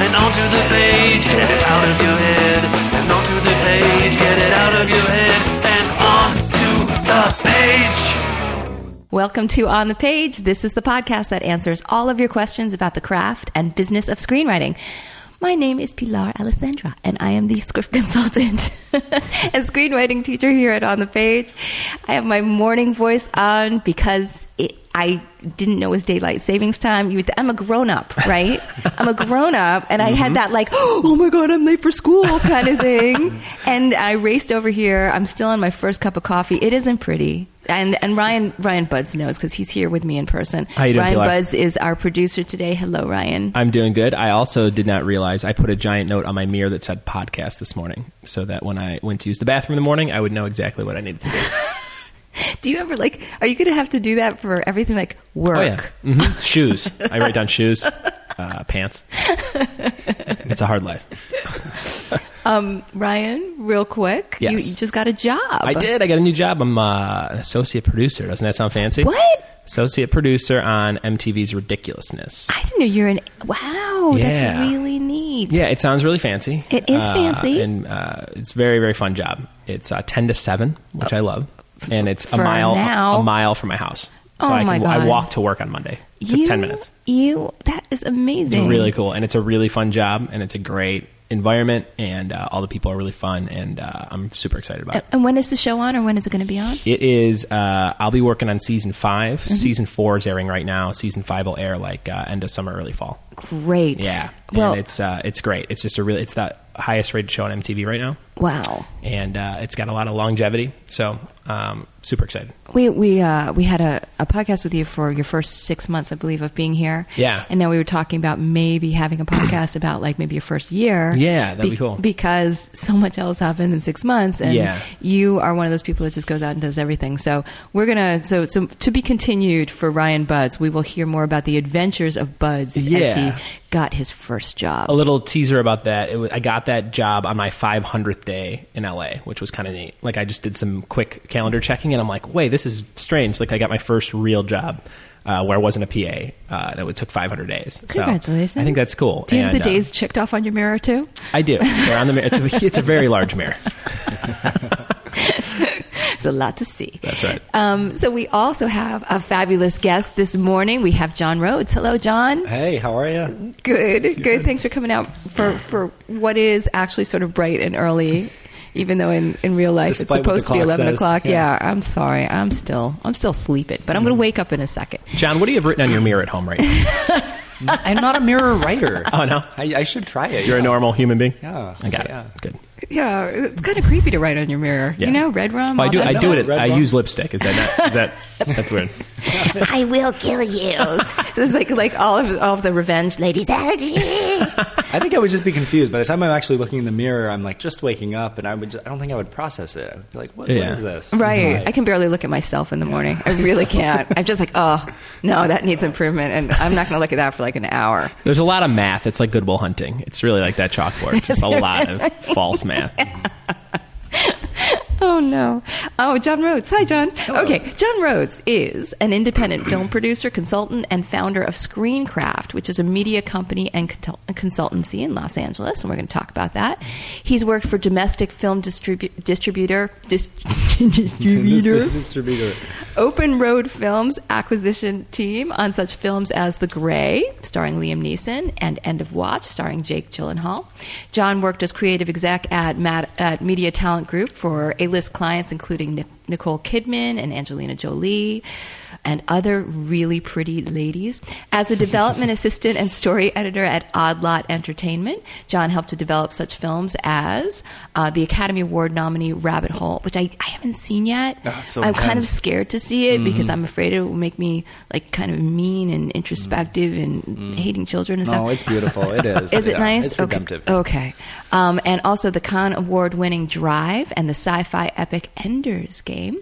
and onto the page. Get it out of your head and onto the page. Get it out of your head and onto the page. Welcome to On the Page. This is the podcast that answers all of your questions about the craft and business of screenwriting. My name is Pilar Alessandra, and I am the script consultant and screenwriting teacher here at On the Page. I have my morning voice on because it, I didn't know it was daylight savings time. You, I'm a grown up, right? I'm a grown up, and I had mm-hmm. that like, oh my god, I'm late for school kind of thing. and I raced over here. I'm still on my first cup of coffee. It isn't pretty. And and Ryan Ryan Buds knows because he's here with me in person. How you doing, Ryan Pilar? Buds is our producer today. Hello, Ryan. I'm doing good. I also did not realize I put a giant note on my mirror that said podcast this morning so that when I went to use the bathroom in the morning, I would know exactly what I needed to do. Do you ever like? Are you going to have to do that for everything like work? Oh, yeah. hmm Shoes. I write down shoes, uh, pants. It's a hard life. Um, Ryan, real quick, you, Yes. you just got a job. I did. I got a new job. I'm uh, an associate producer. Doesn't that sound fancy? What? Associate producer on MTV's Ridiculousness. I didn't know you're an. Wow, Yeah. that's really neat. Yeah, it sounds really fancy. It is Uh, fancy. and uh, it's very very fun job. It's uh, ten to seven, which I love, and it's For a mile now. a mile from my house. So Oh I, my can, I walk to work on Monday. It took you, ten minutes. You that is It's amazing. really cool, and it's a really fun job, and it's a great environment, and uh, all the people are really fun, and uh, I'm super excited about it. And when is the show on, or when is it going to be on? It is. Uh, I'll be working on season 5 Mm-hmm. Season four is airing right now. Season five will air like uh, end of summer, early fall. Great. Yeah, Well, and it's uh, it's great. It's just a really. It's the highest rated show on MTV right now, wow. and uh, it's got a lot of longevity. So um, super excited. We we uh, we had a, a podcast with you for your first six months, I believe, of being here. Yeah. and now we were talking about maybe having a podcast about like maybe your first year. Yeah, that'd be cool. because so much else happened in six months, and Yeah. you are one of those people that just goes out and does everything. So we're gonna so so to be continued for Ryan Buds. We will hear more about the adventures of Buds Yeah. as he got his first job. A little teaser about that. It was, I got that job on my 500th day in LA, which was kind of neat. Like I just did some quick calendar checking, and I'm like, wait, this is strange. Like I got my first real job. Uh, where I wasn't a PA, uh, and it took 500 days. So Congratulations! I think that's cool. Do you have And, the uh, days checked off on your mirror too? I do. They're on the mirror. It's a, it's a very large mirror. There's a lot to see. That's right. Um, so we also have a fabulous guest this morning. We have John Rhodes. Hello, John. Hey, how are you? Good, good. Thanks for coming out for, for what is actually sort of bright and early, even though in, in real life Despite it's supposed to be eleven says. o'clock. Yeah. Yeah. I'm sorry. I'm still I'm still sleeping, but I'm going to mm. wake up in a second. John, what do you have written on your mirror at home right now? I'm not a mirror writer. Oh, no? I, I should try it. You're a normal human being? Yeah. I got Yeah. it. Good. Yeah, it's kind of creepy to write on your mirror. Yeah. You know, red rum. Well, I do. that I stuff. do it. Red I rum? use lipstick. Is that not? Is that? That's weird. I will kill you. so it's like like all of all of the revenge ladies. I think I would just be confused. By the time I'm actually looking in the mirror, I'm like just waking up, and I would. Just, I don't think I would process it. I'd like, what, Yeah. what is this? Right. I can barely look at myself in the morning. I really can't. I'm just like, oh, no, that needs improvement. And I'm not going to look at that for like an hour. There's a lot of math. It's like Good Will Hunting. It's really like that chalkboard. Just a lot of false math. Oh, no. Oh, John Rhodes. Hi, John. Okay. John Rhodes is an independent film producer, consultant, and founder of ScreenCraft, which is a media company and consultancy in Los Angeles. And we're going to talk about that. He's worked for domestic film distribu- distributor, dis- distributor, distributor. Open Road Films acquisition team on such films as The Grey, starring Liam Neeson, and End of Watch, starring Jake Gyllenhaal. John worked as creative exec at, Mat- at Media Talent Group for A-list clients including Nic- Nicole Kidman and Angelina Jolie and other really pretty ladies. As a development assistant and story editor at Odd Lot Entertainment, John helped to develop such films as uh, the Academy Award nominee Rabbit Hole, which I, I haven't seen yet. Oh, so I'm kind of scared to see it because I'm afraid it will make me like kind of mean and introspective and hating children and stuff. No, it's beautiful. It is. Is it nice? It's redemptive. Okay. okay. Um, and also the Cannes Award winning Drive and the sci fi epic Ender's Game.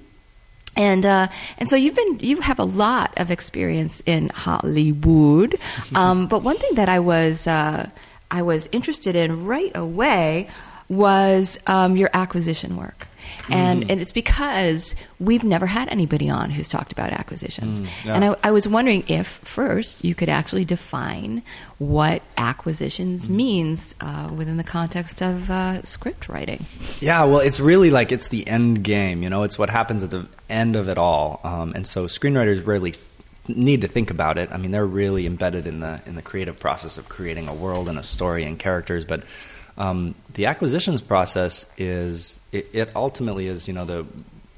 And uh, and so you've been you have a lot of experience in Hollywood, um, but one thing that I was uh, I was interested in right away was um, your acquisition work, and and it's because we've never had anybody on who's talked about acquisitions, yeah. and I, I was wondering if first you could actually define what acquisitions means uh, within the context of uh, script writing. Yeah, well, it's really like it's the end game. You know, it's what happens at the end of it all. Um, and so screenwriters rarely need to think about it. I mean, they're really embedded in the in the creative process of creating a world and a story and characters. But um, the acquisitions process is it, it ultimately is you know the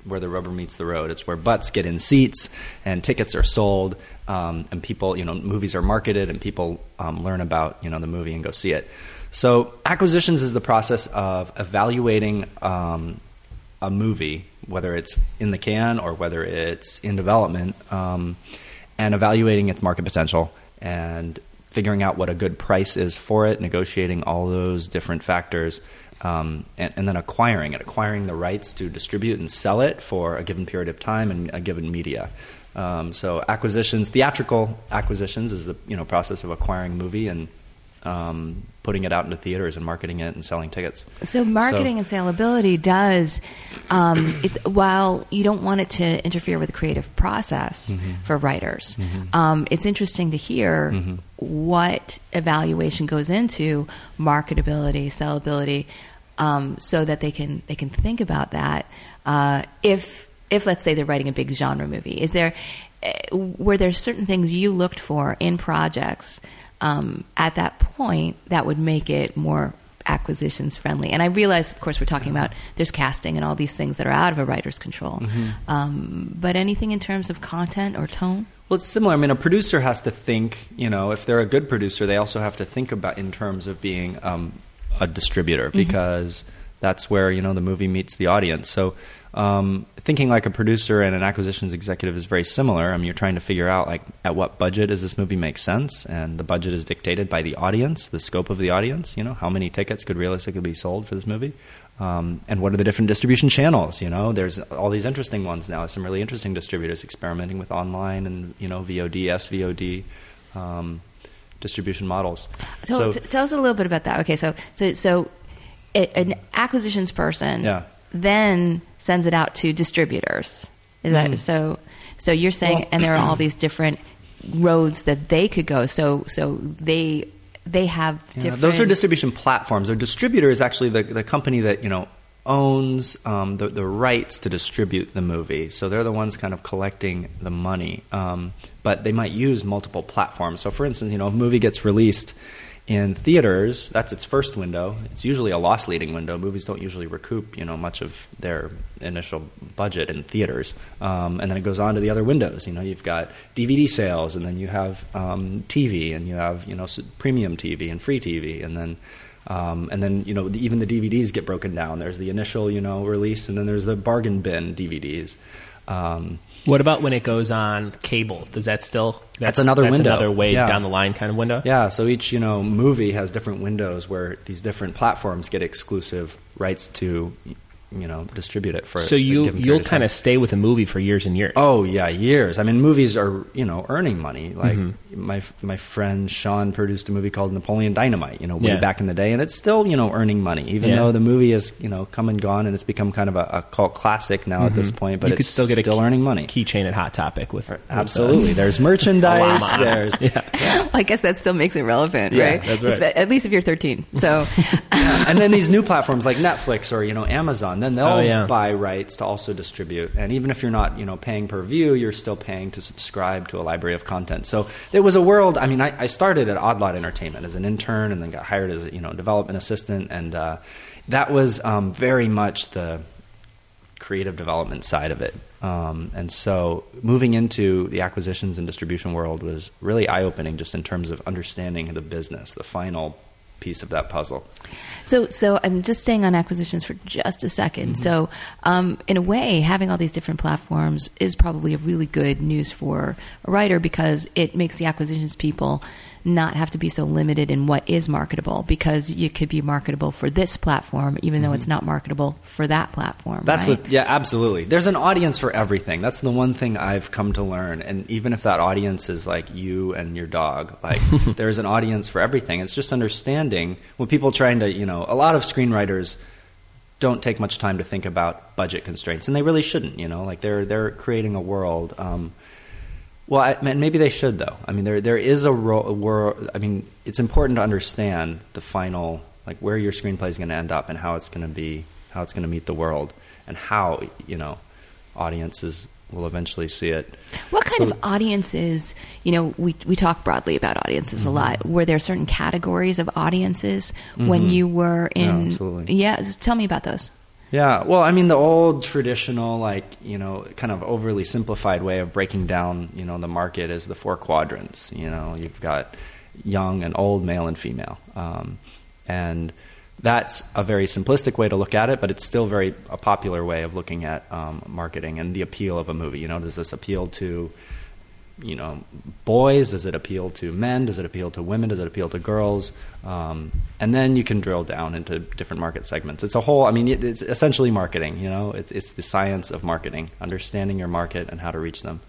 where the rubber meets the road. It's where butts get in seats and tickets are sold, um, and people, you know, movies are marketed and people um, learn about, you know, the movie and go see it. So acquisitions is the process of evaluating um, a movie, whether it's in the can or whether it's in development, um, and evaluating its market potential and figuring out what a good price is for it, negotiating all those different factors, um, and, and then acquiring it, acquiring the rights to distribute and sell it for a given period of time and a given media. Um, so acquisitions, theatrical acquisitions, is the you know process of acquiring a movie and um, putting it out into theaters and marketing it and selling tickets. So marketing and salability does, um, it, while you don't want it to interfere with the creative process for writers, um, it's interesting to hear what evaluation goes into marketability, sellability, um, so that they can they can think about that. Uh, if if let's say they're writing a big genre movie, is there eh, were there certain things you looked for in projects? um, at that point that would make it more acquisitions friendly. And I realize, of course, we're talking about there's casting and all these things that are out of a writer's control. Um, but anything in terms of content or tone? Well, it's similar. I mean, a producer has to think. You know, if they're a good producer, they also have to think about in terms of being um, a distributor because that's where you know the movie meets the audience. So, um, thinking like a producer and an acquisitions executive is very similar. I mean, you're trying to figure out like at what budget does this movie make sense, and the budget is dictated by the audience, the scope of the audience. You know, how many tickets could realistically be sold for this movie. Um, and what are the different distribution channels? You know, there's all these interesting ones now. Some really interesting distributors experimenting with online and you know VOD, SVOD um, distribution models. So, t- tell us a little bit about that. Okay, so so so it, an acquisitions person Yeah. then sends it out to distributors. Is that mm. so? So you're saying, Well- and there are all these different roads that they could go. So so they they have Yeah, different. those are distribution platforms. A distributor is actually the, the company that you know owns um, the, the rights to distribute the movie. So they're the ones kind of collecting the money. Um, but they might use multiple platforms. So for instance, you know, a movie gets released in theaters, that's its first window. It's usually a loss leading window. Movies don't usually recoup, you know, much of their initial budget in theaters. Um, and then it goes on to the other windows. You know, you've got DVD sales, and then you have um, TV, and you have you know premium TV and free TV, and then um, and then you know the, even the DVDs get broken down. There's the initial you know release, and then there's the bargain bin DVDs. Um, What about when it goes on cable? Does that still That's another window. Another way Yeah. down the line kind of window. Yeah, so each you know movie has different windows where these different platforms get exclusive rights to you know distribute it for. So a you given period you'll of kind time. of stay with a movie for years and years. Oh yeah, years. I mean, movies are you know earning money. Like Mm-hmm. my my friend Sean produced a movie called Napoleon Dynamite. You know, way Yeah. back in the day, and it's still you know earning money, even Yeah. though the movie is you know come and gone, and it's become kind of a, a cult classic now at this point. But Mm-hmm. you it's could still get a still key- earning money. keychain at Hot Topic with, with, uh, Absolutely, there's merchandise. llama. there's I guess that still makes it relevant, Yeah, right? that's right. Espe- At least if you're 13. So, and then these new platforms like Netflix or you know Amazon, then they'll Oh, yeah. buy rights to also distribute. And even if you're not you know paying per view, you're still paying to subscribe to a library of content. So it was a world. I mean, I, I started at Odd Lot Entertainment as an intern, and then got hired as a you know development assistant, and uh, that was um, very much the creative development side of it. Um, and so moving into the acquisitions and distribution world was really eye opening just in terms of understanding the business, the final piece of that puzzle. So, so I'm just staying on acquisitions for just a 2nd Mm-hmm. So, um, in a way, having all these different platforms is probably a really good news for a writer because it makes the acquisitions people not have to be so limited in what is marketable because you could be marketable for this platform even though it's not marketable for that platform. Mm-hmm. That's right? the, yeah, absolutely. There's an audience for everything. That's the one thing I've come to learn. And even if that audience is like you and your dog, like there's an audience for everything. It's just understanding when people trying to, you know, a lot of screenwriters don't take much time to think about budget constraints, and they really shouldn't. You know, like they're they're creating a world. Um, well, I, man, maybe they should though. I mean, there there is a role. I mean, it's important to understand the final, like where your screenplay is going to end up and how it's going to be, how it's going to meet the world, and how you know audiences will eventually see it. What kind So- of audiences, you know, we, we talk broadly about audiences Mm-hmm. a lot. Were there certain categories of audiences when you were in? Yeah, absolutely. Yeah, tell me about those. Yeah, well, I mean, the old traditional, like you know, kind of overly simplified way of breaking down, you know, the market is the four quadrants. You know, you've got young and old, male and female, um, and that's a very simplistic way to look at it, but it's still very a popular way of looking at um, marketing and the appeal of a movie. You know, does this appeal to you know boys? Does it appeal to men? Does it appeal to women? Does it appeal to girls? Um, and then you can drill down into different market segments. It's a whole. I mean, it's essentially marketing. You know, it's it's the science of marketing, understanding your market and how to reach them.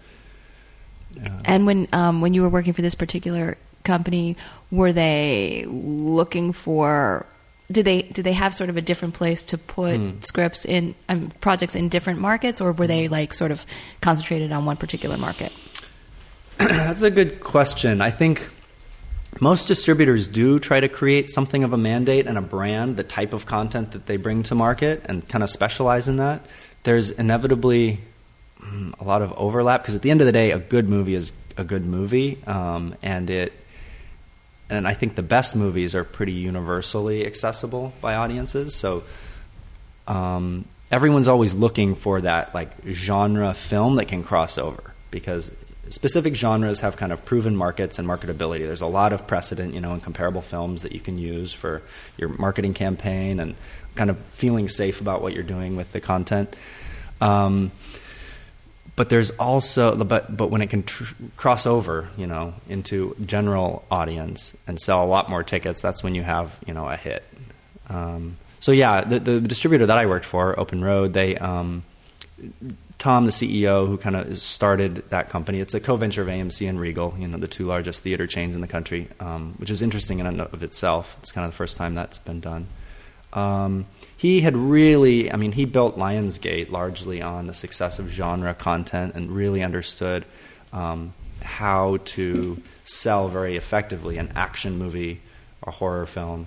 And when um, when you were working for this particular company, were they looking for? Did they did they have sort of a different place to put Hmm. scripts in um, projects in different markets, or were they like sort of concentrated on one particular market? That's a good question. I think most distributors do try to create something of a mandate and a brand, the type of content that they bring to market, and kind of specialize in that. There's inevitably mm, a lot of overlap because at the end of the day, a good movie is a good movie, um, and it. And I think the best movies are pretty universally accessible by audiences. So um, everyone's always looking for that like genre film that can cross over because specific genres have kind of proven markets and marketability. There's a lot of precedent, you know, in comparable films that you can use for your marketing campaign and kind of feeling safe about what you're doing with the content. Um, but there's also but but when it can tr- cross over, you know, into general audience and sell a lot more tickets, that's when you have you know a hit. Um, so yeah, the, the distributor that I worked for, Open Road, they um, Tom, the CEO, who kind of started that company. It's a co-venture of AMC and Regal, you know, the two largest theater chains in the country, um, which is interesting in and of itself. It's kind of the first time that's been done. Um, he had really, I mean, he built Lionsgate largely on the success of genre content and really understood um, how to sell very effectively an action movie or horror film.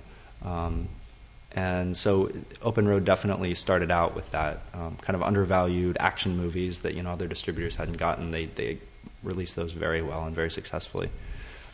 And so Open Road definitely started out with that um, kind of undervalued action movies that you know other distributors hadn't gotten. They they released those very well and very successfully.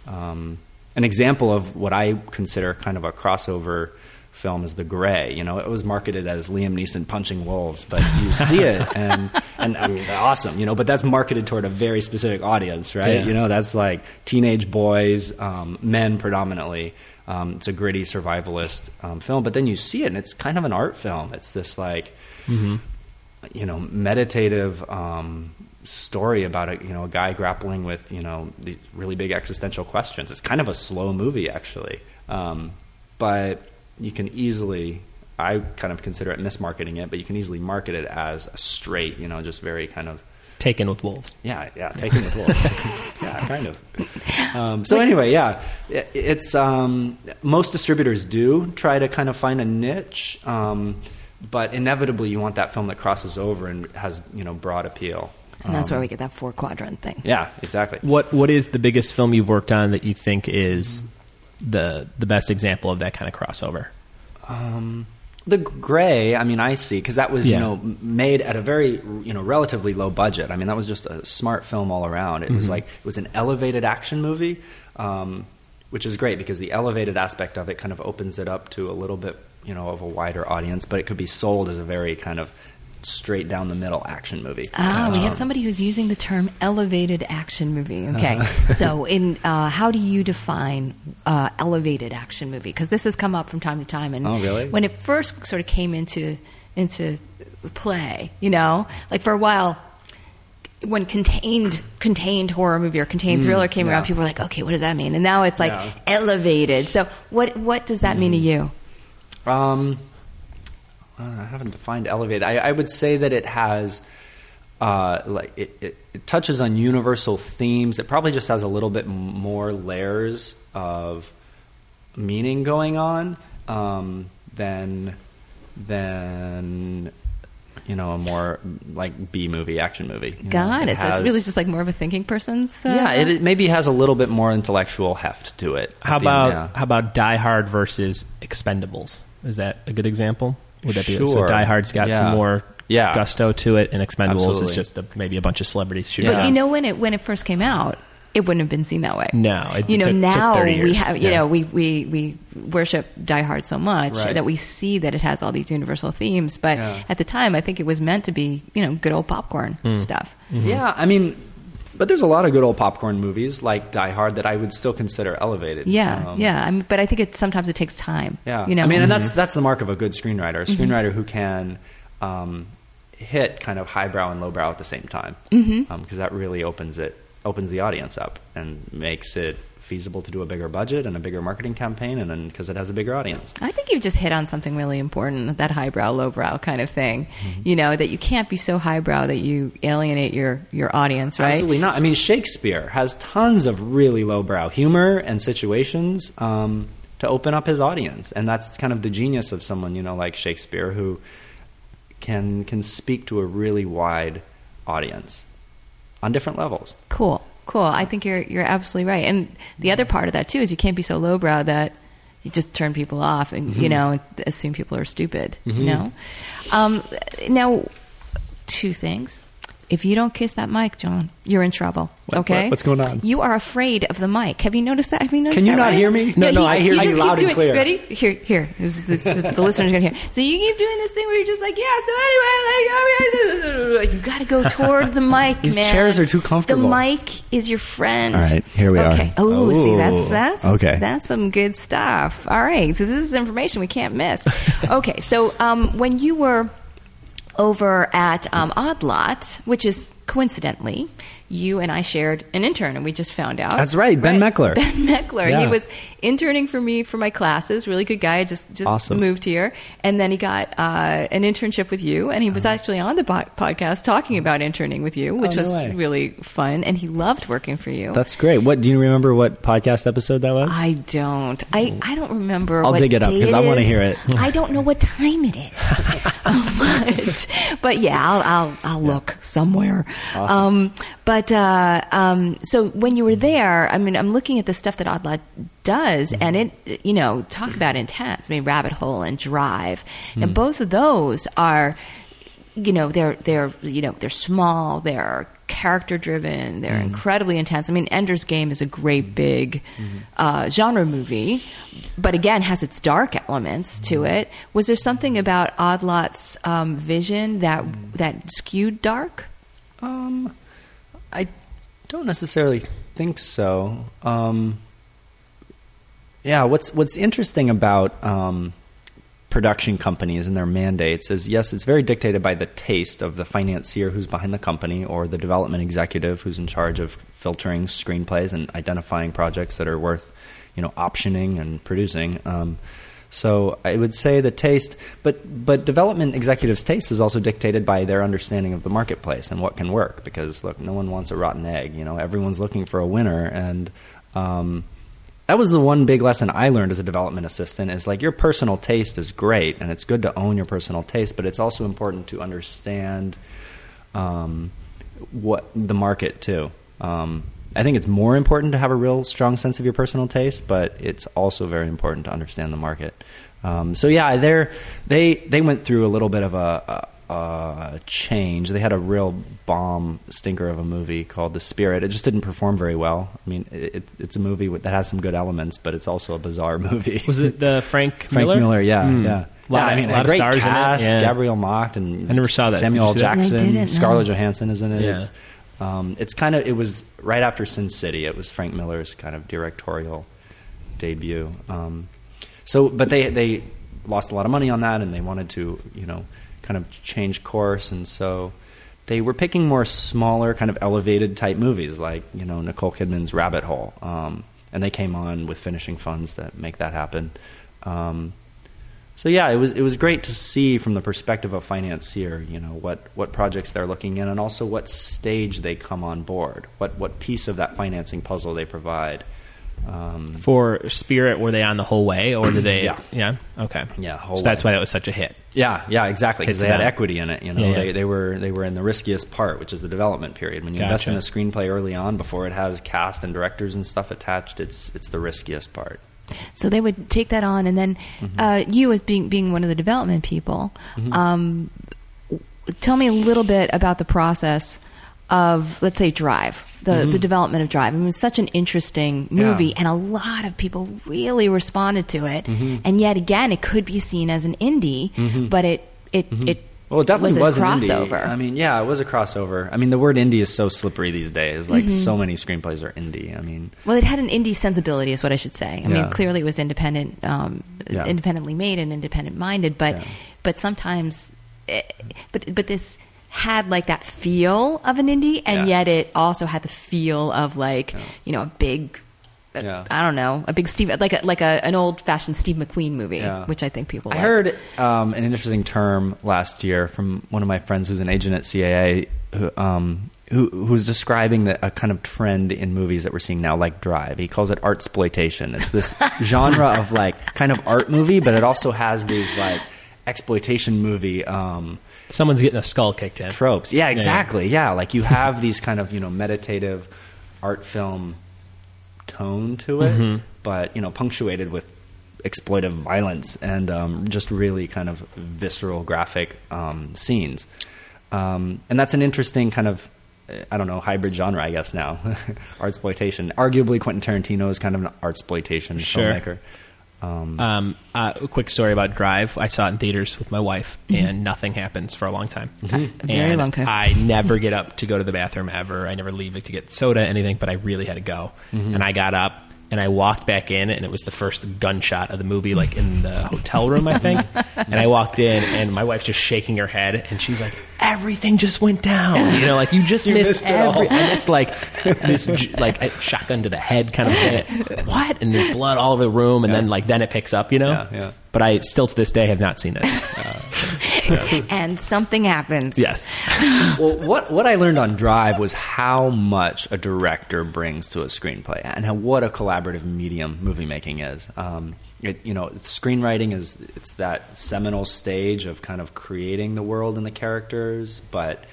Um, an example of what I consider kind of a crossover film is The Grey. You know, it was marketed as Liam Neeson punching wolves, but you see it and and I mean, awesome. You know, but that's marketed toward a very specific audience, right? Yeah. You know, that's like teenage boys, um, men predominantly. Um, it's a gritty survivalist um, film, but then you see it, and it's kind of an art film. It's this like, you know, meditative um, story about a you know a guy grappling with you know these really big existential questions. It's kind of a slow movie actually, um, but you can easily. I kind of consider it mismarketing it, but you can easily market it as a straight, you know, just very kind of Taken with wolves. yeah, yeah, taken with wolves. yeah, kind of. Um, so anyway, yeah, it, it's um, most distributors do try to kind of find a niche, um, but inevitably you want that film that crosses over and has you know broad appeal. And that's Um, where we get that four quadrant thing. Yeah, exactly. What What is the biggest film you've worked on that you think is the the best example of that kind of crossover? Um, the Grey, I mean, I see because that was Yeah. you know made at a very you know relatively low budget. I mean, that was just a smart film all around. It was like it was an elevated action movie, um, which is great because the elevated aspect of it kind of opens it up to a little bit you know of a wider audience. But it could be sold as a very kind of straight down the middle action movie. Ah, we Um, have somebody who's using the term elevated action movie. Okay, so in uh, how do you define uh, elevated action movie? Because this has come up from time to time, and Oh, really? when it first sort of came into into play, you know, like for a while. When contained contained horror movie or contained thriller came Mm, yeah. around, people were like, "Okay, what does that mean?" And now it's like Yeah. Mm. elevated. So, what what does that mean to you? Um, uh, I haven't defined elevated. I, I would say that it has, uh, like it, it, it touches on universal themes. It probably just has a little bit more layers of meaning going on um, than than you know a more like B movie action movie. You know, God, it so it's really just like more of a thinking person's. Uh, yeah. It, it maybe has a little bit more intellectual heft to it. How at the about yeah. how about Die Hard versus Expendables? Is that a good example? Would that be so? Sure. Die Hard's got some more Yeah. gusto to it, and Expendables is Absolutely. just a, maybe a bunch of celebrities shooting. But Yeah. you know, when it when it first came out, it wouldn't have been seen that way. No, it you know took- took now 30 we years. have you Yeah. know we, we we worship Die Hard so much Right. that we see that it has all these universal themes. But Yeah. at the time, I think it was meant to be you know good old popcorn Hmm. stuff. Yeah, I mean, but there's a lot of good old popcorn movies like Die Hard that I would still consider elevated. Yeah, Um, yeah. I mean, but I think it sometimes it takes time. yeah. you know. I mean, and Mm-hmm. that's that's the mark of a good screenwriter. A screenwriter who can um, hit kind of highbrow and lowbrow at the same time, because Mm-hmm. that really opens it opens the audience up and makes it feasible to do a bigger budget and a bigger marketing campaign, and because it has a bigger audience. I think you've just hit on something really important, that highbrow, lowbrow kind of thing. Mm-hmm. You know, that you can't be so highbrow that you alienate your, your audience, right? Absolutely not. I mean, Shakespeare has tons of really lowbrow humor and situations um, to open up his audience, and that's kind of the genius of someone you know like Shakespeare who can can speak to a really wide audience on different levels. Cool, cool. I think you're you're absolutely right. And the other part of that too is you can't be so lowbrow that you just turn people off and Mm-hmm. you know assume people are stupid. You know. Um, now, two things. If you don't kiss that mic, John, you're in trouble. What- okay, what- what's going on? You are afraid of the mic. Have you noticed that? Have you noticed? Can you not right? hear me? No, Yeah, no, he- I hear you keep loud and doing- clear. Ready? Here, here. This is- this- the, the listeners are gonna hear. So you keep doing this thing where you're just like, yeah. So anyway, like, you got to go toward the mic. These man. chairs are too comfortable. The mic is your friend. All right, here we are. okay. Oh, see, that's Ooh, that's okay. That's some good stuff. All right, so this is information we can't miss. okay, so um, when you were over at um, Odd Lot, which is coincidentally. You and I shared an intern, and we just found out. That's right, Ben Meckler. Ben Meckler. He was interning for me for my classes. Really good guy. Just just Awesome. moved here, and then he got uh, an internship with you, and he was actually on the po- podcast talking about interning with you, which Oh, no was way. really fun, and he loved working for you. That's great. What do you remember? What podcast episode that was? I don't. I, I don't remember. I'll dig it up, because I wanna hear it. I don't know what time it is. but, but yeah, I'll I'll, I'll look somewhere. Um, but uh, um, so when you were there, I mean, I'm looking at the stuff that Odd Lot does, and it you know talk about intense. I mean, Rabbit Hole and Drive, and both of those are you know they're they're you know they're small they're character driven they're incredibly intense. I mean Ender's Game is a great big uh, genre movie but again has its dark elements to it. Was there something about Odd Lot's um, vision that that skewed dark Um, I don't necessarily think so. Um, yeah, what's what's interesting about um, production companies and their mandates is yes, it's very dictated by the taste of the financier who's behind the company or the development executive who's in charge of filtering screenplays and identifying projects that are worth, you know, optioning and producing. Um, so I would say the taste, but but development executives' taste is also dictated by their understanding of the marketplace and what can work. Because look, no one wants a rotten egg. You know, everyone's looking for a winner, and um, that was the one big lesson I learned as a development assistant. Is like your personal taste is great, and it's good to own your personal taste, but it's also important to understand um, what the market too. Um, I think it's more important to have a real strong sense of your personal taste, but it's also very important to understand the market. Um, so yeah, they they they went through a little bit of a, a, a change. They had a real bomb stinker of a movie called The Spirit. It just didn't perform very well. I mean, it, it's a movie that has some good elements, but it's also a bizarre movie. Was it the Frank Frank Miller? Miller, yeah, Hmm. yeah. Lot- yeah, I mean, a lot a great of stars in it, cast. yeah. Gabriel Macht and I never saw that. Samuel L. Did you see that? Jackson. Scarlett Johansson is in it. Yeah. It's, um, it's kind of it was right after Sin City. It was Frank Miller's kind of directorial debut. Um, so, but they they lost a lot of money on that, and they wanted to you know kind of change course, and so they were picking more smaller, kind of elevated type movies, like you know Nicole Kidman's Rabbit Hole, um, and they came on with finishing funds that make that happen. Um, so yeah, it was it was great to see from the perspective of financier, you know, what, what projects they're looking in, and also what stage they come on board, what what piece of that financing puzzle they provide. Um, For Spirit, were they on the whole way, or did they? Yeah. yeah, okay, Yeah, whole So that's way. why that was such a hit. yeah, yeah, exactly, because they had equity in it. You know, Yeah, yeah. They, they were they were in the riskiest part, which is the development period. When you invest in a screenplay early on, before it has cast and directors and stuff attached, it's it's the riskiest part. So they would take that on, and then mm-hmm. uh, you, as being being one of the development people, mm-hmm. um, tell me a little bit about the process of, let's say, Drive, the the mm-hmm. development of Drive. I mean, it was such an interesting movie, Yeah. and a lot of people really responded to it. And yet again, it could be seen as an indie, but it it it Well, it definitely was, was, a an indie. crossover. I mean, yeah, it was a crossover. I mean, the word indie is so slippery these days. Like, Mm-hmm. so many screenplays are indie. I mean, Well, it had an indie sensibility, is what I should say. I mean, clearly it was independent, um, Yeah. independently made and independent minded, but Yeah. but sometimes, eh, but but this had like that feel of an indie, and Yeah. yet it also had the feel of like you know a big. Yeah. I don't know, a big Steve, like a like a, an old fashioned Steve McQueen movie, Yeah. which I think people. I liked. heard um, an interesting term last year from one of my friends who's an agent at CAA, who, um, who, who was describing the, a kind of trend in movies that we're seeing now, like Drive. He calls it artsploitation. It's this genre of like kind of art movie, but it also has these like exploitation movie. Um, Someone's getting a skull kicked in. tropes. Yeah, exactly. Yeah, like you have these kind of you know meditative art film tone to it, Mm-hmm. but you know punctuated with exploitive violence and um, just really kind of visceral graphic um, scenes. Um, and that's an interesting kind of I don't know hybrid genre, I guess now artsploitation. Arguably, Quentin Tarantino is kind of an artsploitation Sure. filmmaker. Um, Um, uh, a quick story about Drive. I saw it in theaters with my wife, and nothing happens for a long time. A very And long time. I never get up to go to the bathroom ever. I never leave it to get soda, anything. But I really had to go, and I got up and I walked back in, and it was the first gunshot of the movie, like in the hotel room, I think. and I walked in, and my wife's just shaking her head, and she's like, "Everything just went down." You know, like you just missed, missed it all. every. I missed like this, like a shotgun to the head kind of hit. What? And there's blood all over the room, and then like then it picks up. You know. Yeah, yeah. But I still to this day have not seen uh, and something happens. yes. well, what what I learned on Drive was how much a director brings to a screenplay, and how, what a collaborative medium movie making is. Um, it, you know, screenwriting is it's that seminal stage of kind of creating the world and the characters, but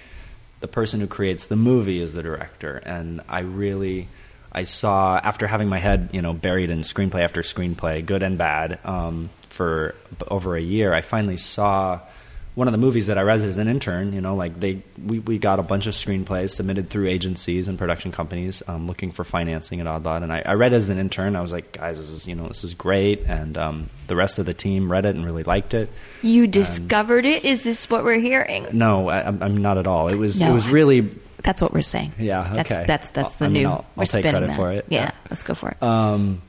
the person who creates the movie is the director, and I really. I saw after having my head, you know, buried in screenplay after screenplay, good and bad, um, for over a year. I finally saw one of the movies that I read as an intern, you know, like they we, we got a bunch of screenplays submitted through agencies and production companies um, looking for financing and all that. And I, I read as an intern. I was like, guys, this is you know this is great. And um, the rest of the team read it and really liked it. You discovered it. Is this what we're hearing? No, I, I'm I'm not at all. It was No, it was really That's what we're saying. Yeah, That's okay. that's that's the I mean, new. I'll- we're I'll take spinning credit that. for it. Yeah, Yeah. let's go for it. Um,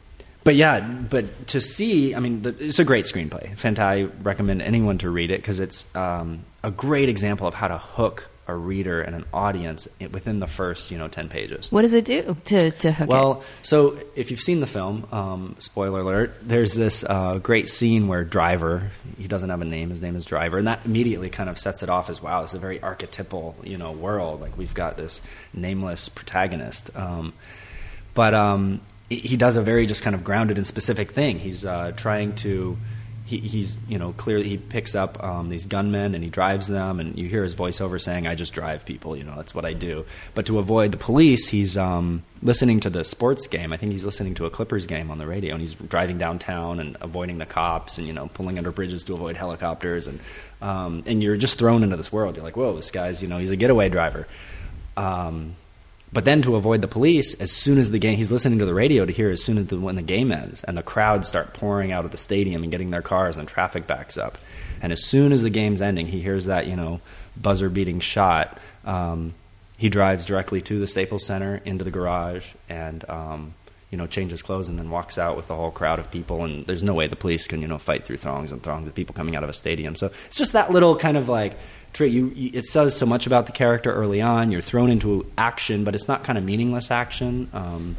but yeah, but to see, I mean, the, it's a great screenplay. Fanta, I recommend anyone to read it because it's um, a great example of how to hook a reader and an audience within the first, you know, ten pages. what does it do to to hook it? Well, so if you've seen the film, um, spoiler alert, there's this uh, great scene where Driver, he doesn't have a name, his name is Driver, and that immediately kind of sets it off as wow, it's a very archetypal, you know, world. Like we've got this nameless protagonist. Um, but um, he, does a very just kind of grounded and specific thing. He's uh, trying to. He, he's you know clearly he picks up um, these gunmen and he drives them and you hear his voiceover saying I just drive people you know that's what I do but to avoid the police he's um, listening to the sports game I think he's listening to a Clippers game on the radio and he's driving downtown and avoiding the cops and you know pulling under bridges to avoid helicopters and um, and you're just thrown into this world you're like whoa this guy's you know he's a getaway driver um, but then to avoid the police, as soon as the game, he's listening to the radio to hear as soon as the, when the game ends, and the crowds start pouring out of the stadium and getting their cars, and traffic backs up. And as soon as the game's ending, he hears that you know buzzer beating shot. Um, he drives directly to the Staples Center into the garage and um, you know changes clothes and then walks out with the whole crowd of people. And there's no way the police can you know fight through throngs and throngs of people coming out of a stadium. So it's just that little kind of like. You, it says so much about the character early on. You're thrown into action, but it's not kind of meaningless action. Um,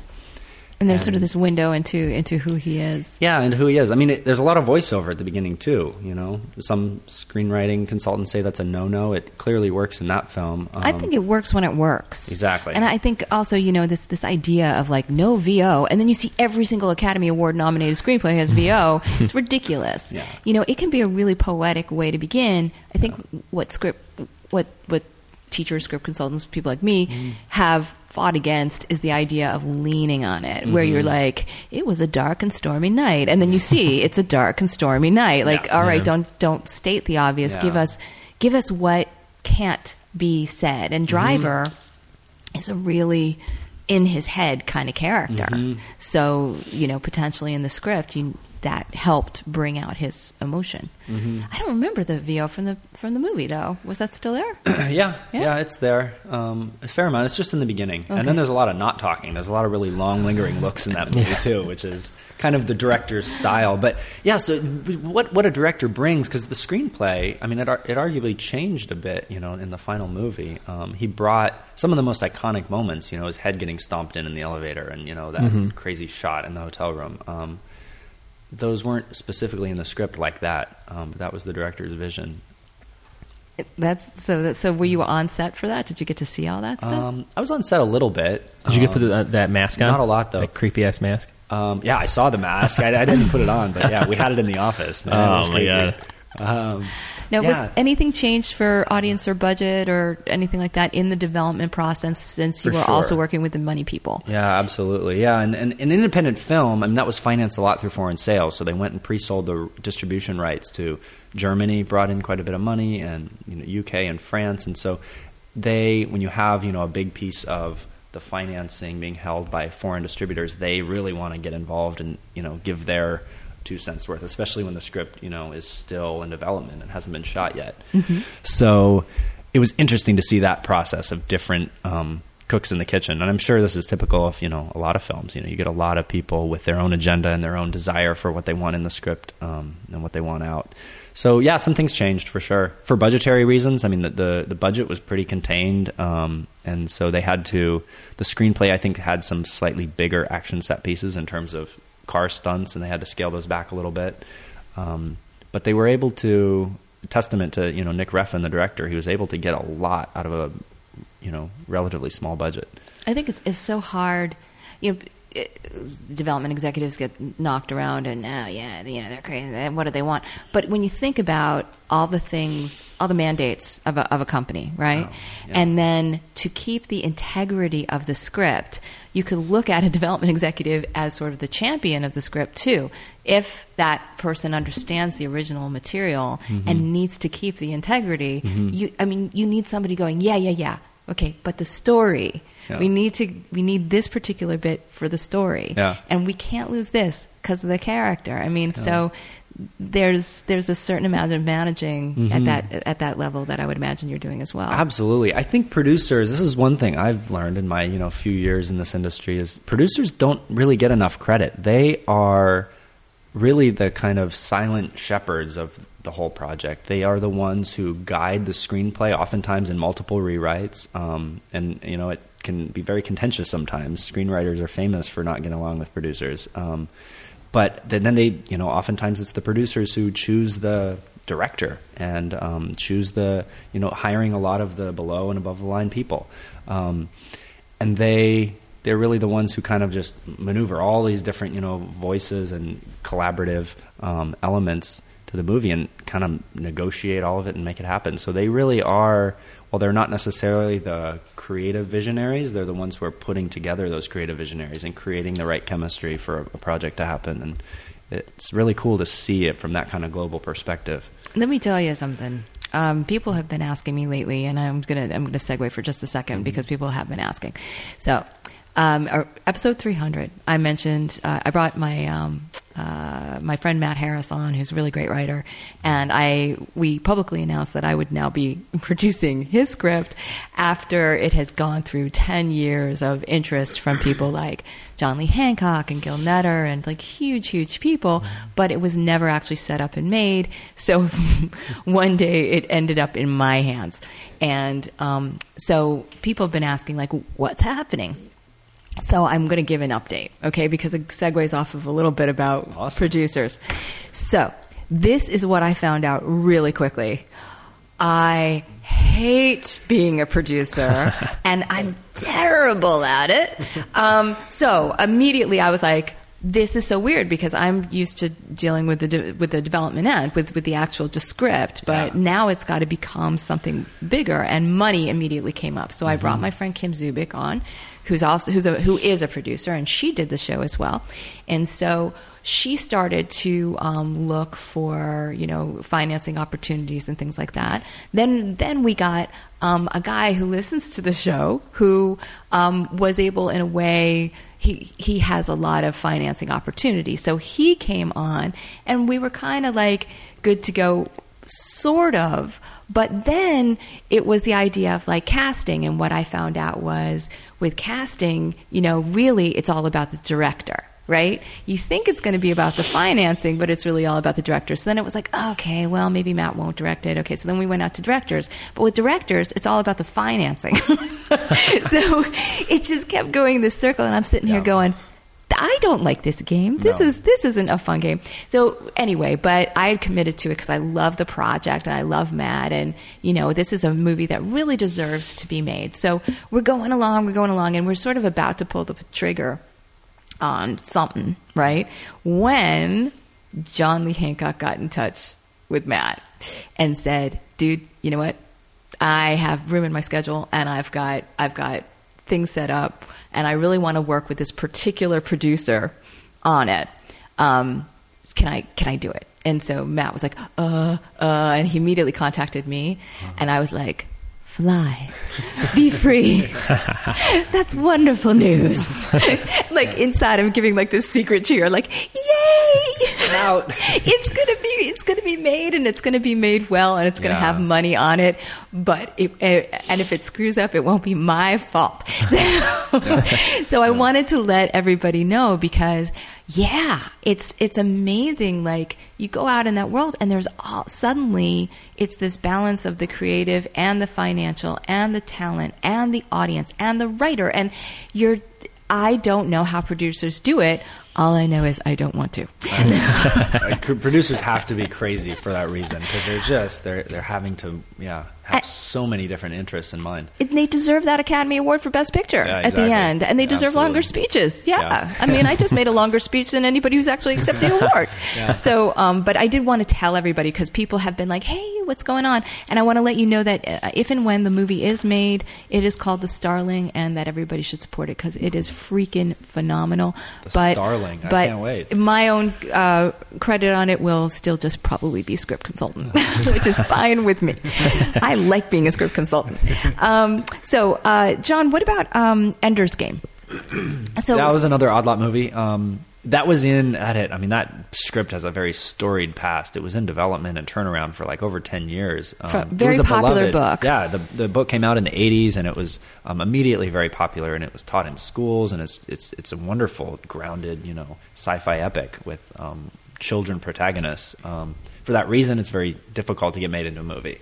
And there's sort of this window into into who he is. yeah, and who he is. I mean, it, there's a lot of voiceover at the beginning too. You know, some screenwriting consultants say that's a no-no. It clearly works in that film. I Um, think it works when it works. Exactly. And I think also, you know, this this idea of like no VO, and then you see every single Academy Award nominated screenplay has VO. it's ridiculous. Yeah. You know, it can be a really poetic way to begin. I think what script, what what teachers, script consultants, people like me Mm-hmm. have fought against is the idea of leaning on it, where you're Mm-hmm. like, it was a dark and stormy night, and then you see it's a dark and stormy night. Like, Yeah. all right, Yeah. don't don't state the obvious. Yeah. Give us give us what can't be said. And Driver is a really in his head kind of character. So, you know, potentially in the script, you, that helped bring out his emotion. I don't remember the VO from the from the movie though. Was that still there? yeah, Yeah? yeah, it's there. Um, it's a fair amount. It's just in the beginning, and then there's a lot of not talking. There's a lot of really long, lingering looks in that movie too, which is kind of the director's style. But yeah, so what what a director brings because the screenplay, I mean, it it arguably changed a bit, you know, in the final movie. Um, he brought some of the most iconic moments, you know, his head getting stomped in in the elevator, and you know that crazy shot in the hotel room. Um, those weren't specifically in the script like that, um, but that was the director's vision. That's so. That, so were you on set for that? Did you get to see all that stuff? Um, I was on set a little bit. Did you get to Um, put that, that mask on? not a lot, though. That creepy ass mask. Um, yeah, I saw the mask. I, I didn't put it on, but yeah, we had it in the office. Oh, my. God. Um, now, yeah. was anything changed for audience or budget or anything like that in the development process since you For were sure. also working with the money people? Yeah, absolutely. Yeah, and, and an independent film, I mean, that was financed a lot through foreign sales. So they went and pre-sold the distribution rights to Germany, brought in quite a bit of money, and you know, UK and France. And so they, when you have you know a big piece of the financing being held by foreign distributors, they really want to get involved and you know give their two cents worth, especially when the script you know is still in development and hasn't been shot yet. So it was interesting to see that process of different um, cooks in the kitchen, and I'm sure this is typical of you know a lot of films. You know, you get a lot of people with their own agenda and their own desire for what they want in the script um, and what they want out. So yeah, some things changed for sure for budgetary reasons. I mean, the the, the budget was pretty contained, um, and so they had to. The screenplay I think had some slightly bigger action set pieces in terms of car stunts, and they had to scale those back a little bit. Um, but they were able to testament to you know Nick Refn, the director, he was able to get a lot out of a you know relatively small budget. I think it's, it's so hard. You know, it, development executives get knocked around, and oh yeah, you know they're crazy. What do they want? But when you think about all the things, all the mandates of a, of a company, right? Oh, yeah. And then to keep the integrity of the script, you could look at a development executive as sort of the champion of the script too. If that person understands the original material Mm-hmm. and needs to keep the integrity, you, I mean, you need somebody going, yeah, yeah, yeah. Okay, but the story. Yeah. We need to. We need this particular bit for the story, Yeah. and we can't lose this because of the character. I mean, so there's there's a certain amount of managing Mm-hmm. at that at that level that I would imagine you're doing as well. Absolutely. I think producers, this is one thing I've learned in my, you know, few years in this industry is producers don't really get enough credit. They are really the kind of silent shepherds of the whole project. They are the ones who guide the screenplay, oftentimes in multiple rewrites. Um, and, you know, it can be very contentious sometimes. Screenwriters are famous for not getting along with producers. Um, but then they, you know, oftentimes it's the producers who choose the director and um, choose the, you know, hiring a lot of the below and above the line people. Um, and they they're really the ones who kind of just maneuver all these different you know voices and collaborative um, elements to the movie and kind of negotiate all of it and make it happen. So they really are. Well, they're not necessarily the creative visionaries. They're the ones who are putting together those creative visionaries and creating the right chemistry for a, project to happen. And it's really cool to see it from that kind of global perspective. Let me tell you something. um, people have been asking me lately, and I'm gonna I'm gonna segue for just a 2nd because people have been asking. So, um, episode 300, I mentioned uh, I brought my um, uh, my friend Matt Harris on, who's a really great writer, and I we publicly announced that I would now be producing his script after it has gone through 10 years of interest from people like John Lee Hancock and Gil Netter and like huge, huge people, but it was never actually set up and made. So one day it ended up in my hands. And um, so people have been asking, like, what's happening? So I'm going to give an update, okay? Because it segues off of a little bit about Awesome. producers. So this is what I found out really quickly. I hate being a producer, and I'm terrible at it. Um, so immediately I was like, "This is so weird," because I'm used to dealing with the de- with the development end, with with the actual just script. But Yeah. now it's got to become something bigger, and money immediately came up. So I brought my friend Kim Zubik on, who's also who's a who is a producer, and she did the show as well. And so she started to um, look for you know financing opportunities and things like that. Then then we got um, a guy who listens to the show who um, was able in a way he he has a lot of financing opportunities. So he came on, and we were kind of like good to go sort of but then it was the idea of like casting and what i found out was with casting you know really it's all about the director right? You think it's going to be about the financing but it's really all about the director. So then it was like okay well maybe matt won't direct it. Okay so then we went out to directors. But with directors it's all about the financing. So it just kept going this circle and i'm sitting here going I don't like this game. This No. is this isn't a fun game. So anyway, but I had committed to it because I love the project and I love Matt, and you know this is a movie that really deserves to be made. So we're going along, we're going along, and we're sort of about to pull the trigger on something, right? When John Lee Hancock got in touch with Matt and said, "Dude, you know what? I have room in my schedule, and I've got I've got things set up, and I really want to work with this particular producer on it. Um, can I can I do it?" And so Matt was like, "Uh, uh," and he immediately contacted me, and I was like. Fly, be free. That's wonderful news. like inside, I'm giving like this secret cheer, like yay! out. it's gonna be it's gonna be made, and it's gonna be made well, and it's gonna Yeah. have money on it. But it, eh, and if it screws up, it won't be my fault. So, so I wanted to let everybody know because yeah, it's it's amazing. Like you go out in that world, and there's all suddenly it's this balance of the creative and the financial and the talent and the audience and the writer, and you're. I don't know how producers do it. All I know is I don't want to. Producers have to be crazy for that reason because they're just they're they're having to yeah have I- so many different interests in mind. And they deserve that Academy Award for Best Picture Yeah, at the end, and they deserve Absolutely. longer speeches. Yeah. Yeah. I mean, I just made a longer speech than anybody who's actually accepted an award. So, um, but I did want to tell everybody because people have been like, "Hey, what's going on?" And I want to let you know that uh, if and when the movie is made, it is called The Starling, and that everybody should support it because it is freaking phenomenal. The but, Starling. I but can't wait. My own uh, credit on it will still just probably be script consultant, which is fine with me. I like being a script consultant. Um, so, uh, John, what about um, Ender's Game? So that was another Odd Lot movie. Um, that was in at it. I mean, that script has a very storied past. It was in development and turnaround for like over ten years. Um, very popular beloved- book. Yeah, the the book came out in the '80s, and it was um, immediately very popular, and it was taught in schools, and it's it's it's a wonderful, grounded, you know, sci-fi epic with um, children protagonists. Um, for that reason, it's very difficult to get made into a movie.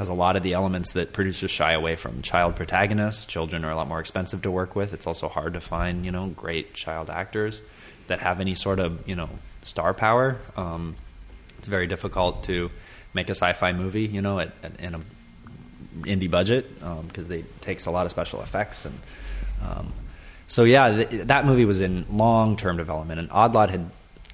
Has a lot of the elements that producers shy away from. Child protagonists, children are a lot more expensive to work with. It's also hard to find, you know, great child actors that have any sort of, you know, star power. Um, it's very difficult to make a sci-fi movie, you know, at, at, in a indie budget because they takes a lot of special effects and um, so yeah, th- that movie was in long-term development, and Odd Lot had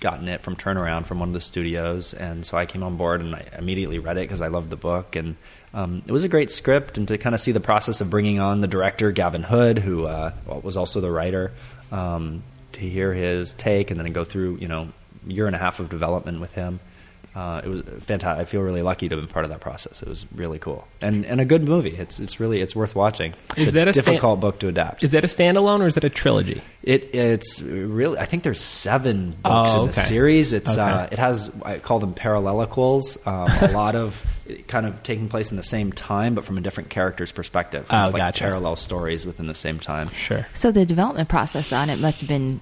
gotten it from Turnaround from one of the studios, and so I came on board and I immediately read it because I loved the book, and um, it was a great script, and to kind of see the process of bringing on the director Gavin Hood, who uh, was also the writer, um, to hear his take, and then go through you know year and a half of development with him. Uh, it was fantastic. I feel really lucky to have been part of that process. It was really cool and and a good movie. It's it's really it's worth watching. Is It's that a sta- difficult book to adapt? Is that a standalone or is it a trilogy? It it's really. I think there's seven books Oh, in the series. It's Okay. uh, it has I call them parallelicals. Um, a lot of kind of taking place in the same time, but from a different character's perspective. Kind Oh, of like gotcha. Parallel stories within the same time. Sure. So the development process on it must have been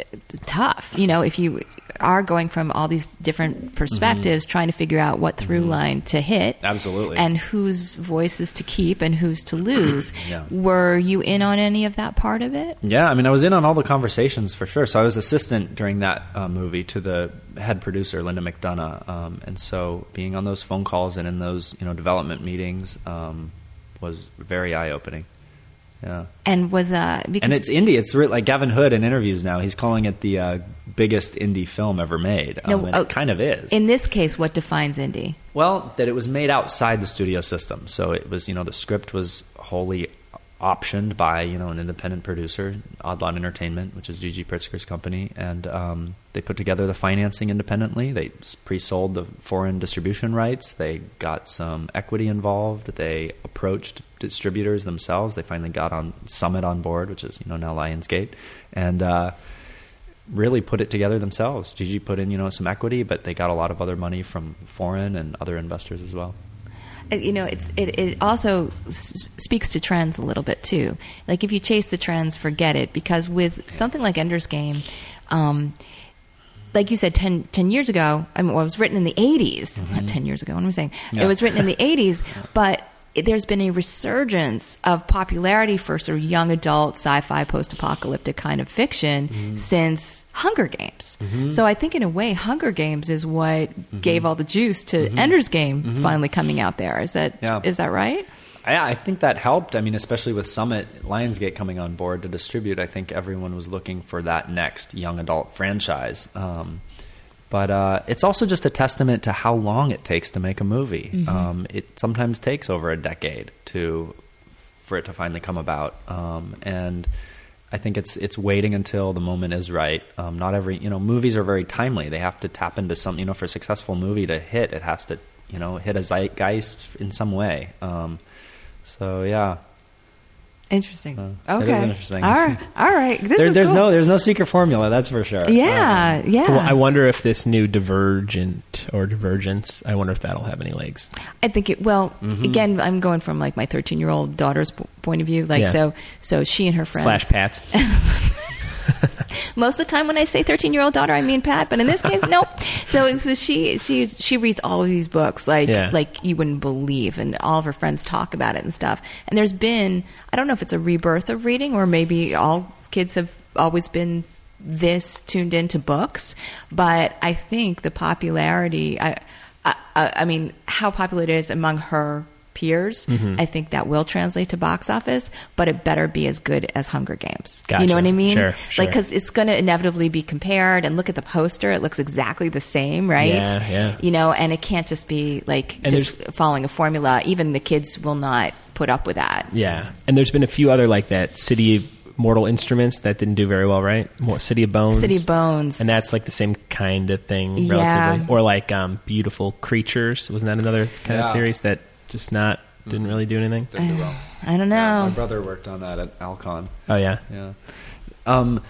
uh, tough. You know, if you are going from all these different perspectives, trying to figure out what through line to hit, Absolutely. and whose voices to keep and whose to lose. Yeah. Were you in on any of that part of it? Yeah, I mean, I was in on all the conversations for sure. So I was assistant during that uh, movie to the head producer, Linda McDonough, um, and so being on those phone calls and in those you know development meetings um, was very eye opening. Yeah. And was uh because And it's indie. It's re- like Gavin Hood in interviews now. He's calling it the uh, biggest indie film ever made. No, Um, and oh, it kind of is. in this case, what defines indie? well, that it was made outside the studio system. So it was, you know, the script was wholly optioned by, you know, an independent producer, Odd Lot Entertainment, which is Gigi Pritzker's company, and um, they put together the financing independently. They pre-sold the foreign distribution rights. They got some equity involved. They approached distributors themselves. They finally got on Summit on board, which is, you know, now Lionsgate, and. Uh, really put it together themselves. Gigi put in, you know, some equity, but they got a lot of other money from foreign and other investors as well. Uh, you know it's it, it also s- speaks to trends a little bit too like if you chase the trends forget it because with something like ender's game um, like you said 10, 10 years ago I mean, well, it was written in the 80s not 10 years ago what am i saying Yeah. it was written in the 80s but there's been a resurgence of popularity for sort of young adult sci-fi post-apocalyptic kind of fiction mm-hmm. since hunger games. Mm-hmm. So i think in a way hunger games is what mm-hmm. gave all the juice to ender's game finally coming out there. Is that is Yeah. that right? Yeah, I think that helped. I mean, especially with Summit Lionsgate coming on board to distribute, I think everyone was looking for that next young adult franchise. Um, but uh, it's also just a testament to how long it takes to make a movie. Um, it sometimes takes over a decade to for it to finally come about, um, and I think it's it's waiting until the moment is right. Um, not every you know movies are very timely. They have to tap into some you know for a successful movie to hit, it has to you know hit a zeitgeist in some way. Um, so yeah, Interesting. Uh, okay. is interesting. All right. All right. This there's there's cool. no there's no secret formula. That's for sure. Yeah. Yeah. Well, I wonder if this new Divergent or Divergence, I wonder if that'll have any legs. I think it. Well, Mm-hmm. again, I'm going from like my 13 year old daughter's p- point of view. Like Yeah. so, so she and her friends. Slash Pats. Most of the time, when I say 13 year old daughter, I mean Pat. But in this case, nope. So, so she she she reads all of these books like Yeah. like you wouldn't believe, and all of her friends talk about it and stuff. And there's been I don't know if it's a rebirth of reading or maybe all kids have always been this tuned into books, but I think the popularity. I I, I I mean, how popular it is among her peers, Mm-hmm. I think that will translate to box office, but it better be as good as Hunger Games. You know what I mean? Sure, sure. Like, because it's going to inevitably be compared. And look at the poster; it looks exactly the same, right? Yeah, yeah. You know, and it can't just be like And just following a formula. Even the kids will not put up with that. Yeah, and there's been a few other like that. City of Mortal Instruments that didn't do very well, right? More City of Bones. City of Bones. and that's like the same kind of thing, Yeah. relatively. Or like um, Beautiful Creatures. Wasn't that another kind of series that just not didn't really do anything? Did do well. I don't Yeah, know. my brother worked on that at Alcon. Oh yeah, Yeah. Um,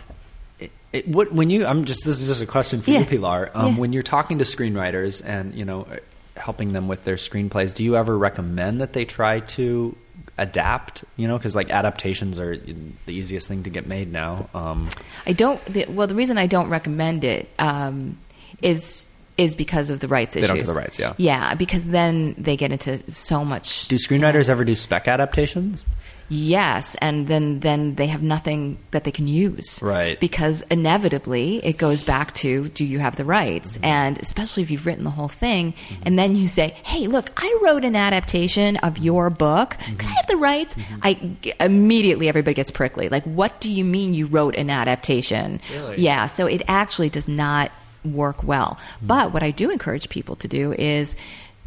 it, it, what when you I'm just this is just a question for Yeah. you, Pilar. Um, Yeah. When you're talking to screenwriters and you know uh, helping them with their screenplays, do you ever recommend that they try to adapt? You know, because like adaptations are the easiest thing to get made now. Um, I don't. The, well, the reason I don't recommend it um, is is because of the rights They issues. don't get the rights, yeah. Yeah, because then they get into so much. do screenwriters ever do spec adaptations? Yes, and then then they have nothing that they can use. Right. Because inevitably it goes back to do you have the rights? Mm-hmm. And especially if you've written the whole thing and then you say, "Hey, look, I wrote an adaptation of your book. Mm-hmm. Can I have the rights?" I immediately everybody gets prickly. Like, "What do you mean you wrote an adaptation?" Really? Yeah, so it actually does not work well. But what I do encourage people to do is